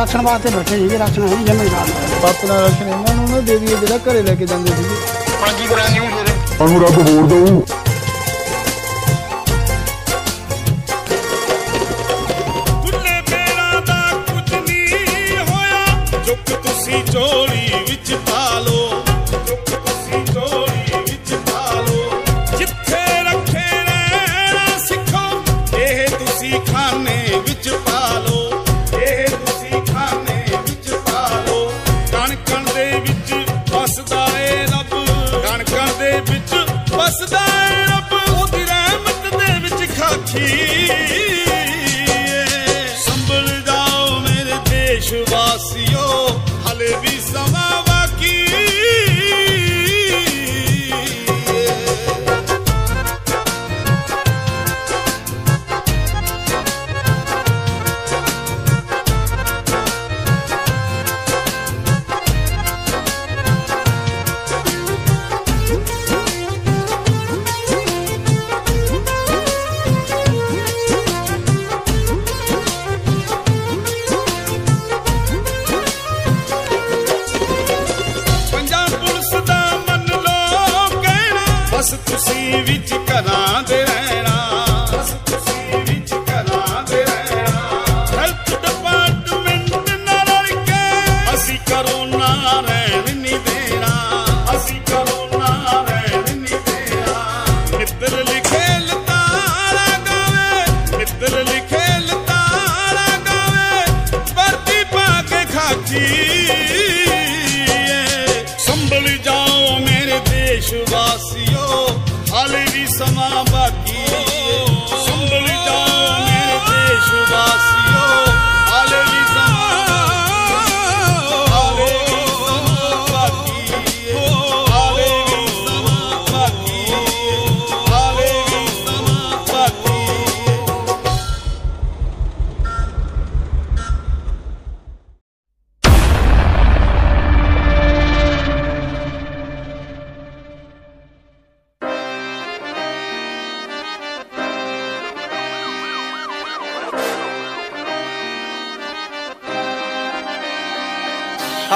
Ration ਵਾਸਤੇ ਬੈਠੇ ਸੀਗੇ ਰਾਸ਼ਨ ਹੈ ਨਹੀਂ ਜਮੇ ਨਾਲ ਆਪਣਾ ਰਾਸ਼ਨ ਇਹਨਾਂ ਨੂੰ ਨਾ ਦੇ ਦਈਏ ਜਿਹੜਾ ਘਰੇ ਲੈ ਕੇ ਜਾਂਦੇ ਸੀਗੇ। ਹੁਣ ਕੀ ਕਰਾਂ ਨਿਊ ਫਿਰ? ਸਾਨੂੰ ਰੱਬ ਹੋਰ ਦਊ। ਖੁੱਲੇ ਪੈਰਾਂ ਦਾ ਕੁਝ ਨਹੀਂ ਹੋਇਆ ਚੁੱਕ ਤੁਸੀਂ ਚੋਲੀ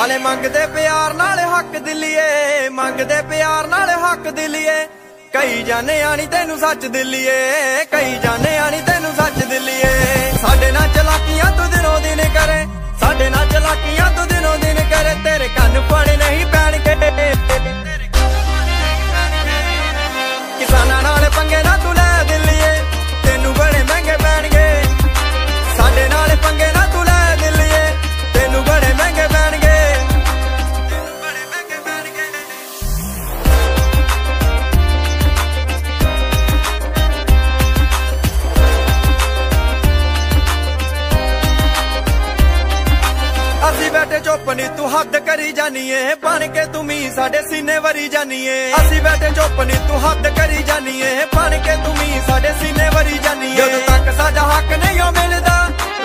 ਸਾਲੇ ਮੰਗਦੇ ਪਿਆਰ, ਨਾਲ ਹੱਕ ਦਿਲੀਏ। ਮੰਗਦੇ ਪਿਆਰ, ਨਾਲ ਹੱਕ ਦਿਲੀਏ। ਕਈ ਜਾਣੇ ਆਣੀ ਤੈਨੂੰ ਸੱਚ ਦਿਲੀਏ। ਕਈ ਜਾਣੇ ਆਣੀ ਤੈਨੂੰ ਸੱਚ ਦਿਲੀਏ। ਸਾਡੇ ਨਾਲ ਚਲਾਕੀਆਂ ਤੂੰ ਦਿਨੋਂ ਦਿਨ ਕਰੇ। ਸਾਡੇ ਨਾਲ ਚਲਾਕੀਆਂ ਕਰੀ ਜਾਨੀਏ, ਬਣ ਕੇ ਤੂੰ ਮੀ ਸਾਡੇ ਸੀਨੇ ਵਰੀ ਜਾਨੀਏ। ਅਸੀਂ ਬੈਠੇ ਚੁੱਪ ਨੀ, ਤੂੰ ਹੱਦ ਕਰੀ ਜਾਨੀਏ, ਬਣ ਕੇ ਤੂੰ ਮੀ ਸਾਡੇ ਸੀਨੇ ਵਰੀ ਜਾਨੀਏ। ਜਦੋਂ ਤੱਕ ਸਾਡਾ ਹੱਕ ਨਹੀਂ ਓ ਮਿਲਦਾ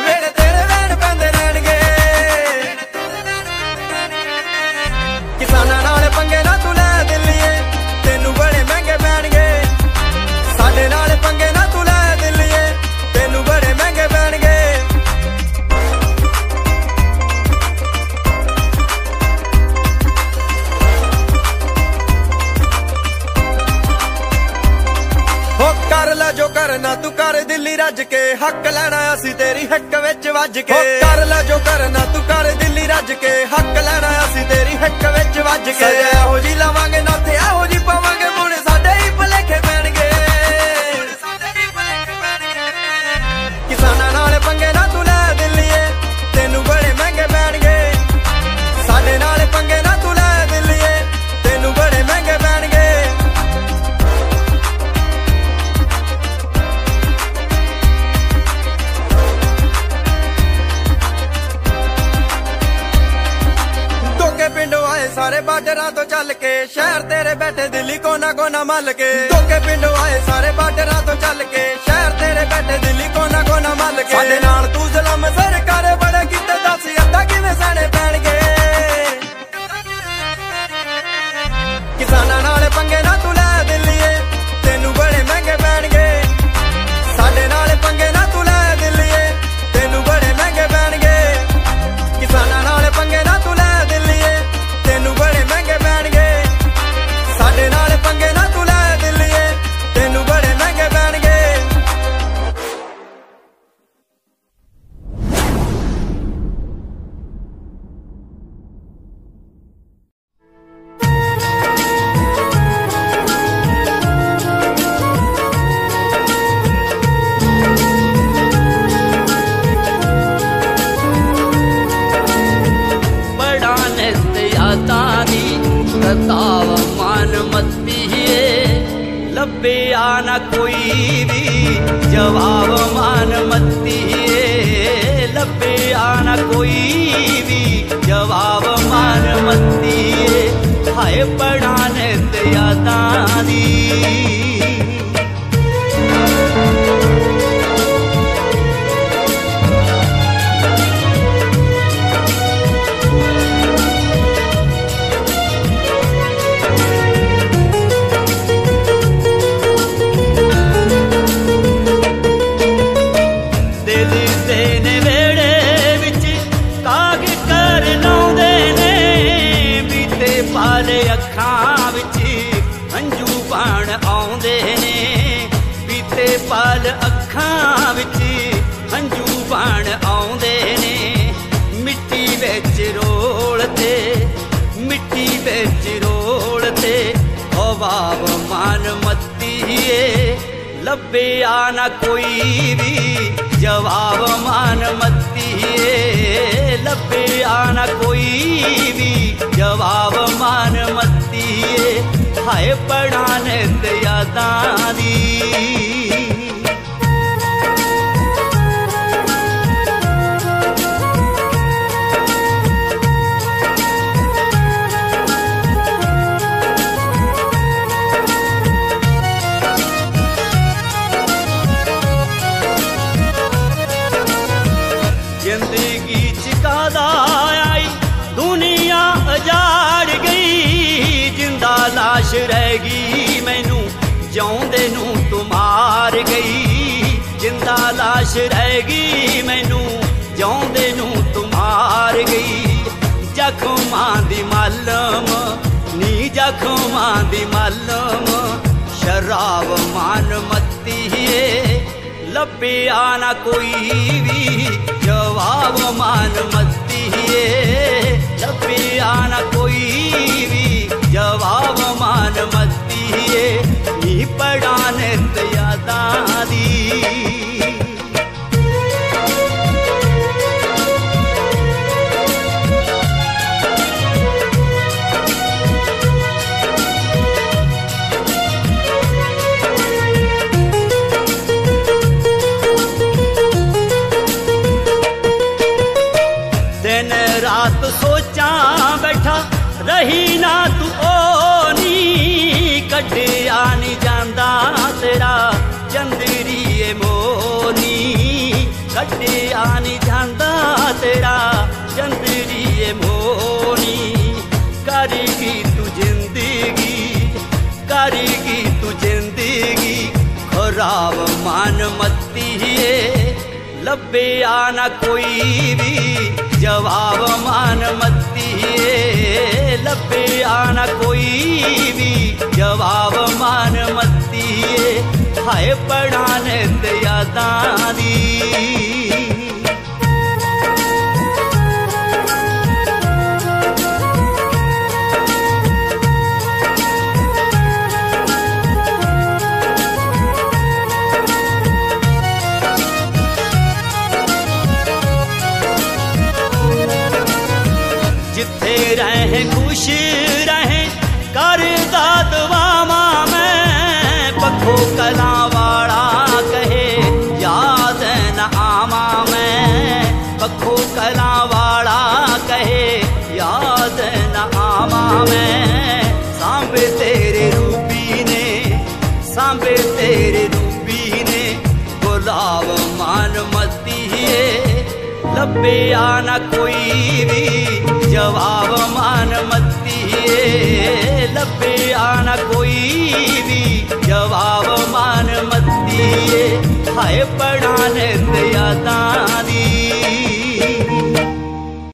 ਵੇਲੇ ਤੇਰੇ ਵੈਣ ਪੈਂਦੇ ਰਹਿਣਗੇ। ਕਿਸਾਨਾਂ ਨਾਲ ਪੰਗੇ ਨਾ ਤੂੰ ਲੈ। सज ਸਾਰੇ ਬਾਰਡਰਾਂ ਤੋਂ ਚੱਲ ਕੇ ਸ਼ਹਿਰ ਤੇਰੇ ਬੈਠੇ ਦਿੱਲੀ ਕੋਨਾ ਕੋਨਾ ਮੱਲ ਕੇ ਦੋਕੇ ਪਿੰਡੋਂ ਆਏ ਸਾਰੇ ਬਾਰਡਰਾਂ ਤੋਂ ਚੱਲ ਕੇ ਸ਼ਹਿਰ ਤੇਰੇ ਬੈਠੇ ਦਿੱਲੀ ਕੋਨਾ ਕੋਨਾ ਮੱਲ ਕੇ ਸਾਡੇ ਨਾਲ ਤੂੰ ਜ਼ਲਮ ਸਰਕਾਰ ਬੜੇ ਕਿਤੇ ਦੱਸ ਅੱਧਾ ਕਿਵੇਂ ਸਣੇ ਪੈਣਗੇ ਕਿਸਾਨਾਂ ਨਾਲ ਪੰਗੇ ਨਾ ਤੂੰ ਪੜਾ ਲੈਂਦੇ ਯਾਦਾਂ ਦੀ। मान मत दिए, लब्बे आना कोई भी। जवाब मान मत दिए, लब्बे आना कोई भी। जवाब मान मत है हाय पढ़ाने दया दानी ਗਈ ਮੈਨੂੰ ਜਿਉਂਦੇ ਨੂੰ ਤੂੰ ਮਾਰ ਗਈ। ਜ਼ਖਮਾਂ ਦੀ ਮਾਲਮ, ਨੀ ਜ਼ਖਮਾਂ ਦੀ ਮਾਲਮ। ਸ਼ਰਾਬ ਮਾਨ ਮੱਤੀਏ, ਲੱਭਿਆ ਨਾ ਕੋਈ ਵੀ। ਜਵਾਬ ਮਾਨ ਮੱਤੀਏ, ਲੱਭਿਆ ਨਾ ਕੋਈ ਵੀ। ਜਵਾਬ ਮਾਨ ਮੱਤੀਏ, ਨੀ ਪੜਾ ਛੱਡਿਆ ਨਹੀਂ ਜਾਂਦਾ ਤੇਰਾ ਚੰਦਰੀਏ ਮੋਨੀ ਛੱਡਿਆ ਨਹੀਂ ਜਾਂਦਾ ਤੇਰਾ ਚੰਦਰੀਏ ਮੋਨੀ ਕਰੇਗੀ ਤੂੰ ਜ਼ਿੰਦਗੀ ਕਰੇਗੀ ਤੂੰ ਜ਼ਿੰਦਗੀ ਖਰਾਬ ਮਨ ਮੱਤੀਏ ਲੱਭਿਆ ਨਾ ਕੋਈ ਵੀ ਜਵਾਬ ਮਨ ਮੱਤੀਏ ਲੱਭਿਆ ਨਾ ਕੋਈ ਵੀ आए पढ़ाने दया दानी। सांबे तेरे रूबीने गुलाब मान मतिए लबे आना कोई भी जवाब मान मतिए लबे आना कोई भी जवाब मान मतिए हाय पढ़ाने दया दानी।